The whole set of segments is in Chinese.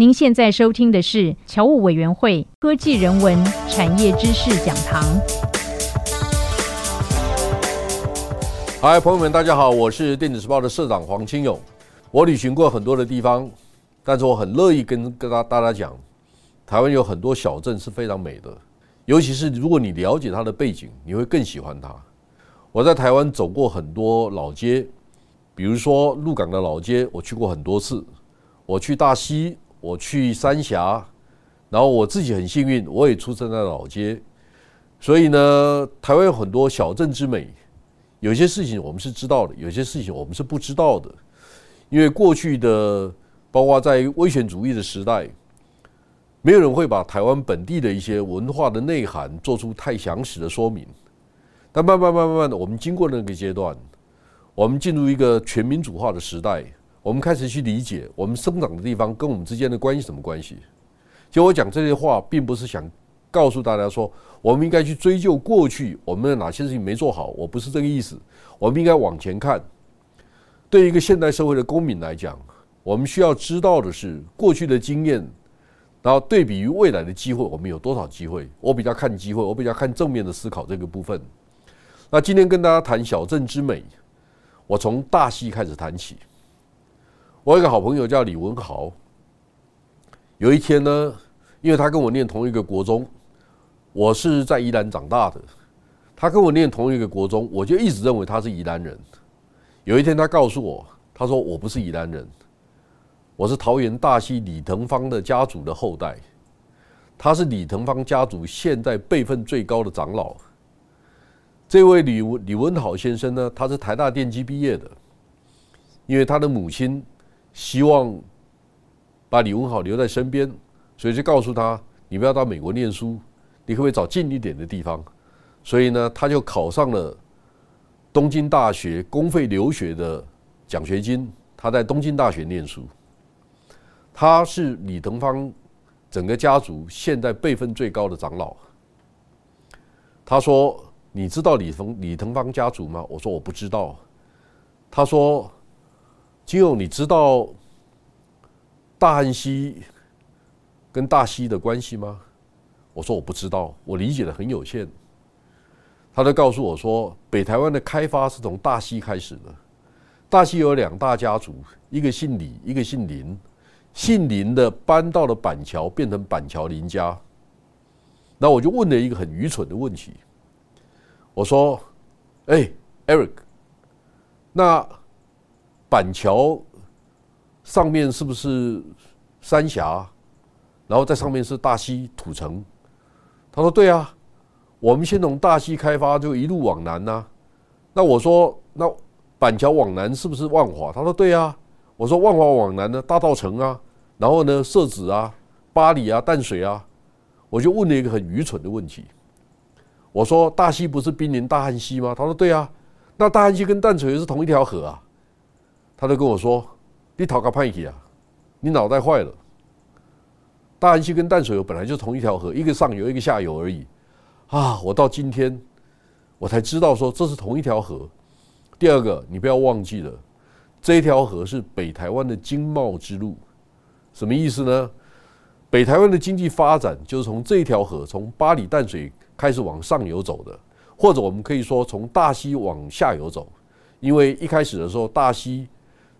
您现在收听的是侨务委员会科技人文产业知识讲堂。嗨，朋友们，大家好，我是电子时报的社长黄清勇。我旅行过很多的地方，但是我很乐意跟跟大大家讲，台湾有很多小镇是非常美的，尤其是如果你了解它的背景，你会更喜欢它。我在台湾走过很多老街，比如说鹿港的老街，我去过很多次。我去大溪。我去三峡，然后我自己很幸运，我也出生在老街，所以呢，台湾有很多小镇之美。有些事情我们是知道的，有些事情我们是不知道的。因为过去的，包括在威权主义的时代，没有人会把台湾本地的一些文化的内涵做出太详实的说明。但慢慢、慢慢、慢的，我们经过那个阶段，我们进入一个全民主化的时代。我们开始去理解我们生长的地方跟我们之间的关系什么关系？就我讲这些话，并不是想告诉大家说我们应该去追究过去我们的哪些事情没做好，我不是这个意思。我们应该往前看。对一个现代社会的公民来讲，我们需要知道的是过去的经验，然后对比于未来的机会，我们有多少机会？我比较看机会，我比较看正面的思考这个部分。那今天跟大家谈小镇之美，我从大戏开始谈起。我有一个好朋友叫李文豪。有一天呢，因为他跟我念同一个国中，我是在宜兰长大的，他跟我念同一个国中，我就一直认为他是宜兰人。有一天他告诉我，他说我不是宜兰人，我是桃园大溪李腾芳的家族的后代，他是李腾芳家族现在辈分最高的长老。这位李李文豪先生呢，他是台大电机毕业的，因为他的母亲。希望把李文豪留在身边，所以就告诉他：“你不要到美国念书，你可不可以找近一点的地方？”所以呢，他就考上了东京大学公费留学的奖学金。他在东京大学念书。他是李腾芳整个家族现在辈分最高的长老。他说：“你知道李腾李腾芳家族吗？”我说：“我不知道。”他说。金勇，你知道大汉溪跟大溪的关系吗？我说我不知道，我理解的很有限。他就告诉我说，北台湾的开发是从大溪开始的。大溪有两大家族，一个姓李，一个姓林。姓林的搬到了板桥，变成板桥林家。那我就问了一个很愚蠢的问题，我说：“哎，Eric，那？”板桥上面是不是三峡？然后在上面是大溪土城。他说：“对啊，我们先从大溪开发，就一路往南呐。”那我说：“那板桥往南是不是万华？”他说：“对啊。”我说：“万华往南呢，大道城啊，然后呢，社子啊，巴黎啊，淡水啊。”我就问了一个很愚蠢的问题。我说：“大溪不是濒临大汉溪吗？”他说：“对啊。”那大汉溪跟淡水是同一条河啊。他就跟我说：“你讨个叛逆啊，你脑袋坏了。大安溪跟淡水河本来就同一条河，一个上游，一个下游而已。啊，我到今天我才知道说这是同一条河。第二个，你不要忘记了，这条河是北台湾的经贸之路。什么意思呢？北台湾的经济发展就是从这条河，从巴里淡水开始往上游走的，或者我们可以说从大溪往下游走，因为一开始的时候大溪。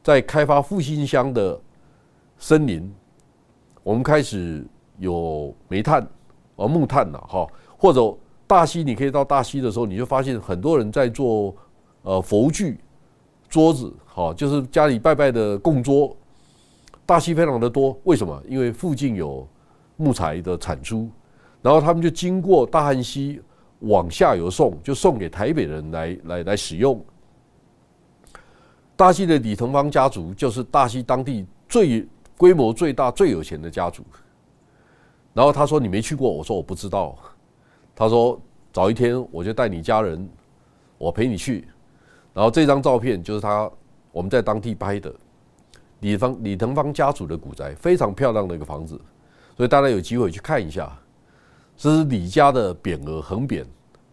在开发复兴乡的森林，我们开始有煤炭、啊木炭了哈，或者大溪，你可以到大溪的时候，你就发现很多人在做呃佛具、桌子，哈，就是家里拜拜的供桌。大溪非常的多，为什么？因为附近有木材的产出，然后他们就经过大汉溪往下游送，就送给台北人来来来使用。大溪的李腾芳家族就是大溪当地最规模最大、最有钱的家族。然后他说：“你没去过？”我说：“我不知道。”他说：“早一天我就带你家人，我陪你去。”然后这张照片就是他我们在当地拍的李方李腾芳家族的古宅，非常漂亮的一个房子，所以大家有机会去看一下。这是李家的匾额横匾，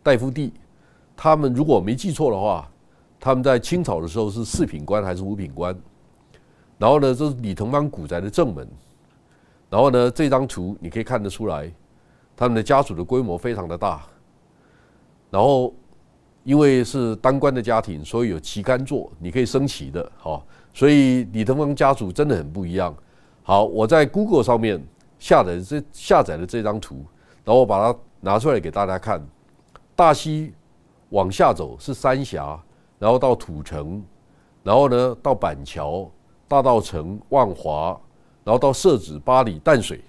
大夫地。他们如果没记错的话。他们在清朝的时候是四品官还是五品官？然后呢，这是李腾芳古宅的正门。然后呢，这张图你可以看得出来，他们的家族的规模非常的大。然后，因为是当官的家庭，所以有旗杆座，你可以升旗的，好。所以李腾芳家族真的很不一样。好，我在 Google 上面下载这下载了这张图，然后我把它拿出来给大家看。大溪往下走是三峡，然后到土城，然后呢到板桥、大道城、万华，然后到设置巴黎、淡水，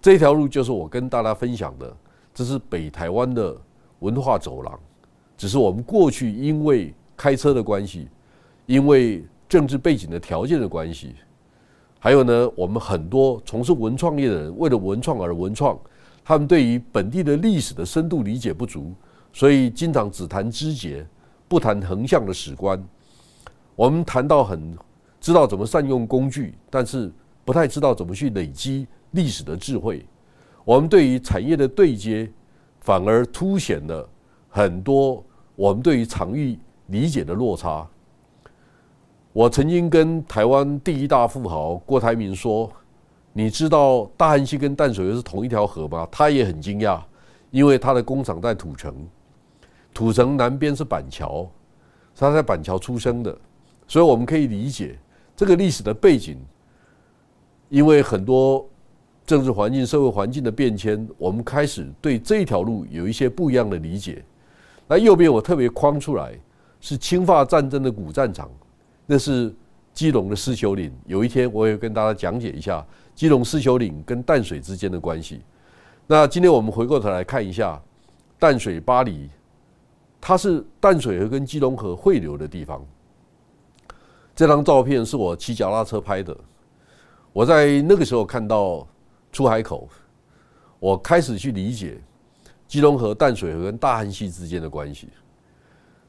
这条路就是我跟大家分享的，这是北台湾的文化走廊。只是我们过去因为开车的关系，因为政治背景的条件的关系。还有呢，我们很多从事文创业的人，为了文创而文创，他们对于本地的历史的深度理解不足，所以经常只谈枝节，不谈横向的史观。我们谈到很知道怎么善用工具，但是不太知道怎么去累积历史的智慧。我们对于产业的对接，反而凸显了很多我们对于场域理解的落差。我曾经跟台湾第一大富豪郭台铭说：“你知道大汉溪跟淡水河是同一条河吗？”他也很惊讶，因为他的工厂在土城，土城南边是板桥，他在板桥出生的，所以我们可以理解这个历史的背景。因为很多政治环境、社会环境的变迁，我们开始对这条路有一些不一样的理解。那右边我特别框出来是侵华战争的古战场。那是基隆的狮球岭。有一天，我也跟大家讲解一下基隆狮球岭跟淡水之间的关系。那今天我们回过头来看一下淡水巴黎，它是淡水河跟基隆河汇流的地方。这张照片是我骑脚踏车拍的。我在那个时候看到出海口，我开始去理解基隆河、淡水河跟大汉溪之间的关系。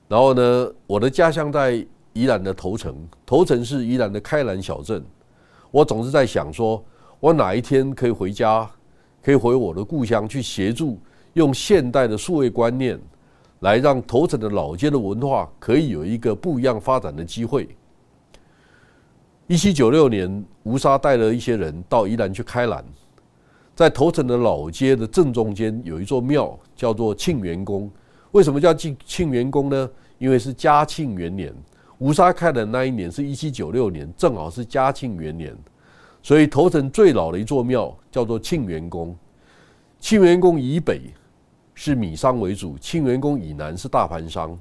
然后呢，我的家乡在。宜兰的头城，头城是宜兰的开兰小镇。我总是在想，说我哪一天可以回家，可以回我的故乡去协助，用现代的数位观念，来让头城的老街的文化可以有一个不一样发展的机会。一七九六年，吴沙带了一些人到宜兰去开兰，在头城的老街的正中间有一座庙，叫做庆元宫。为什么叫庆庆元宫呢？因为是嘉庆元年。吴沙开的那一年是一七九六年，正好是嘉庆元年，所以头城最老的一座庙叫做庆元宫。庆元宫以北是米商为主，庆元宫以南是大盘商。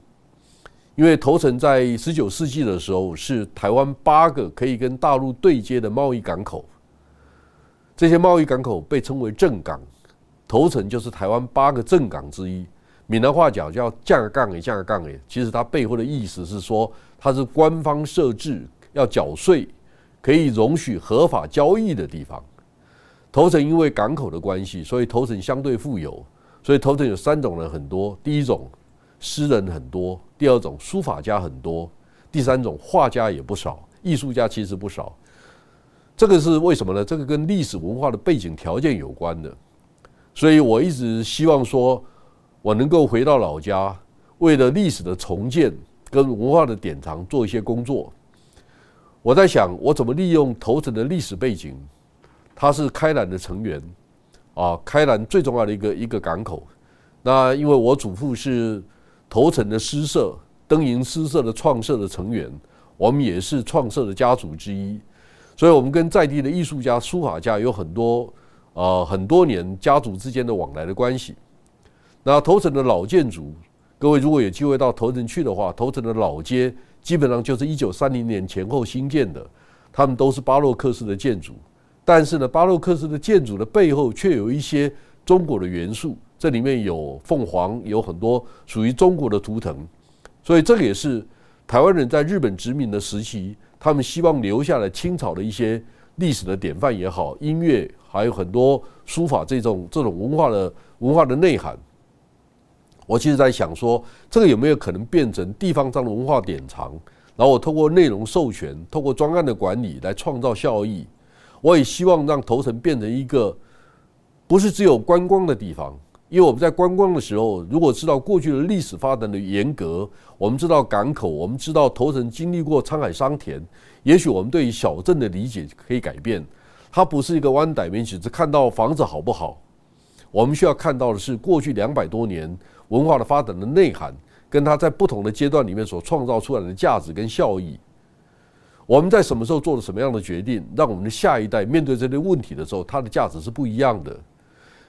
因为头城在十九世纪的时候是台湾八个可以跟大陆对接的贸易港口，这些贸易港口被称为正港，头城就是台湾八个正港之一。闽南话讲叫“降杠诶，降杠诶”，其实它背后的意思是说，它是官方设置要缴税，可以容许合法交易的地方。头城因为港口的关系，所以头城相对富有，所以头城有三种人很多：第一种诗人很多，第二种书法家很多，第三种画家也不少，艺术家其实不少。这个是为什么呢？这个跟历史文化的背景条件有关的。所以我一直希望说。我能够回到老家，为了历史的重建跟文化的典藏做一些工作。我在想，我怎么利用头城的历史背景？它是开兰的成员，啊，开兰最重要的一个一个港口。那因为我祖父是头城的诗社灯营诗社的创社的成员，我们也是创社的家族之一，所以我们跟在地的艺术家、书法家有很多呃很多年家族之间的往来的关系。那头城的老建筑，各位如果有机会到头城去的话，头城的老街基本上就是一九三零年前后新建的，他们都是巴洛克式的建筑。但是呢，巴洛克式的建筑的背后却有一些中国的元素，这里面有凤凰，有很多属于中国的图腾。所以这个也是台湾人在日本殖民的时期，他们希望留下来清朝的一些历史的典范也好，音乐还有很多书法这种这种文化的文化的内涵。我其实在想说，这个有没有可能变成地方上的文化典藏？然后我通过内容授权，通过专案的管理来创造效益。我也希望让头城变成一个不是只有观光的地方，因为我们在观光的时候，如果知道过去的历史发展的严格，我们知道港口，我们知道头城经历过沧海桑田，也许我们对于小镇的理解可以改变。它不是一个 one dimension，只看到房子好不好。我们需要看到的是过去两百多年文化的发展的内涵，跟它在不同的阶段里面所创造出来的价值跟效益。我们在什么时候做了什么样的决定，让我们的下一代面对这类问题的时候，它的价值是不一样的。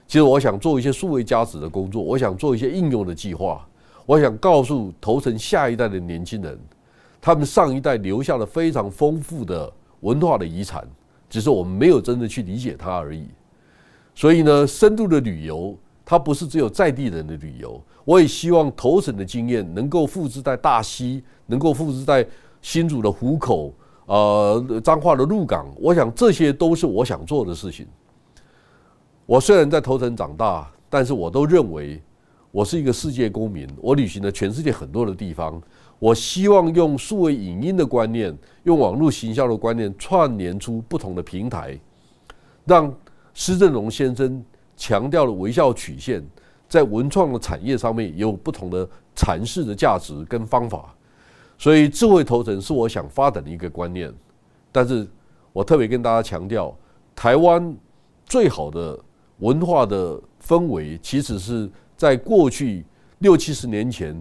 其实我想做一些数位价值的工作，我想做一些应用的计划，我想告诉头层下一代的年轻人，他们上一代留下了非常丰富的文化的遗产，只是我们没有真的去理解它而已。所以呢，深度的旅游它不是只有在地人的旅游，我也希望头层的经验能够复制在大溪，能够复制在新竹的湖口。呃，彰化的鹿港，我想这些都是我想做的事情。我虽然在头城长大，但是我都认为我是一个世界公民。我旅行了全世界很多的地方，我希望用数位影音的观念，用网络行销的观念，串联出不同的平台，让施正荣先生强调的微笑曲线，在文创的产业上面有不同的阐释的价值跟方法。所以，智慧投城是我想发展的一个观念，但是我特别跟大家强调，台湾最好的文化的氛围，其实是在过去六七十年前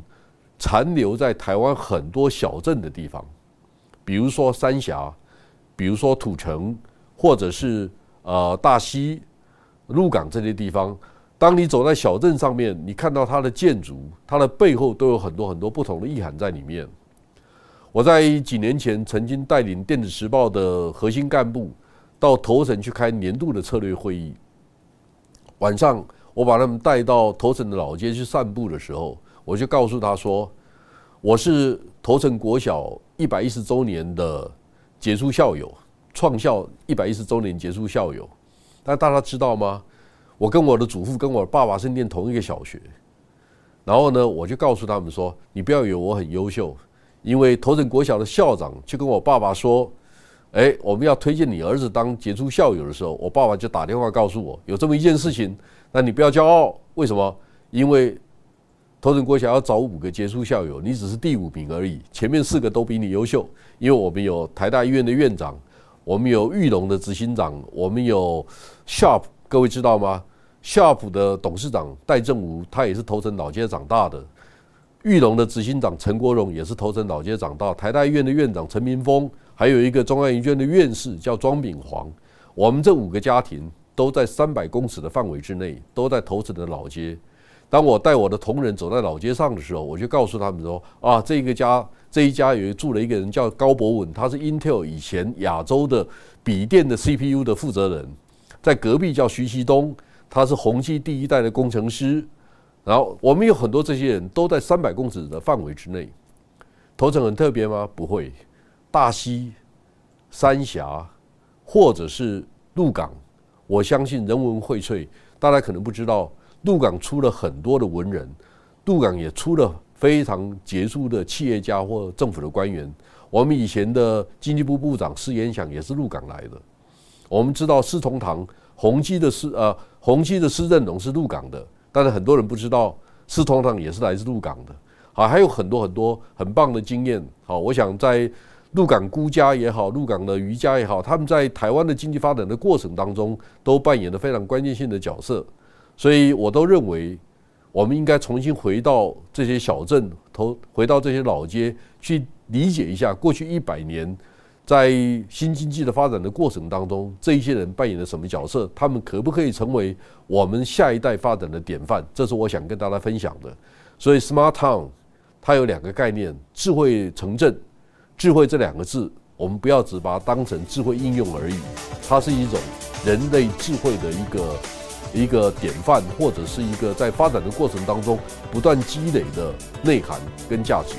残留在台湾很多小镇的地方，比如说三峡，比如说土城，或者是呃大溪、鹿港这些地方。当你走在小镇上面，你看到它的建筑，它的背后都有很多很多不同的意涵在里面。我在几年前曾经带领电子时报的核心干部到头城去开年度的策略会议。晚上，我把他们带到头城的老街去散步的时候，我就告诉他说：“我是头城国小一百一十周年的杰出校友，创校一百一十周年杰出校友。但大家知道吗？我跟我的祖父跟我爸爸是念同一个小学。然后呢，我就告诉他们说：你不要以为我很优秀。”因为头城国小的校长去跟我爸爸说：“哎，我们要推荐你儿子当杰出校友的时候，我爸爸就打电话告诉我有这么一件事情。那你不要骄傲，为什么？因为头城国小要找五个杰出校友，你只是第五名而已，前面四个都比你优秀。因为我们有台大医院的院长，我们有玉龙的执行长，我们有 Sharp，各位知道吗？Sharp 的董事长戴正武，他也是头城老街长大的。”玉龙的执行长陈国荣也是头城老街长大，台大医院的院长陈明峰，还有一个中央医院的院士叫庄炳煌。我们这五个家庭都在三百公尺的范围之内，都在头城的老街。当我带我的同仁走在老街上的时候，我就告诉他们说：啊，这个家这一家有住了一个人叫高博文，他是 Intel 以前亚洲的笔电的 CPU 的负责人，在隔壁叫徐其东，他是宏基第一代的工程师。然后我们有很多这些人都在三百公尺的范围之内，头城很特别吗？不会，大溪、三峡或者是鹿港，我相信人文荟萃。大家可能不知道，鹿港出了很多的文人，鹿港也出了非常杰出的企业家或政府的官员。我们以前的经济部部长施延祥也是鹿港来的。我们知道施崇堂、洪基的施呃洪基的施正荣是鹿港的。但是很多人不知道，四通堂也是来自鹿港的，好，还有很多很多很棒的经验。好，我想在鹿港孤家也好，鹿港的渔家也好，他们在台湾的经济发展的过程当中，都扮演了非常关键性的角色。所以我都认为，我们应该重新回到这些小镇，头回到这些老街，去理解一下过去一百年。在新经济的发展的过程当中，这一些人扮演了什么角色？他们可不可以成为我们下一代发展的典范？这是我想跟大家分享的。所以，Smart Town 它有两个概念：智慧城镇。智慧这两个字，我们不要只把它当成智慧应用而已，它是一种人类智慧的一个一个典范，或者是一个在发展的过程当中不断积累的内涵跟价值。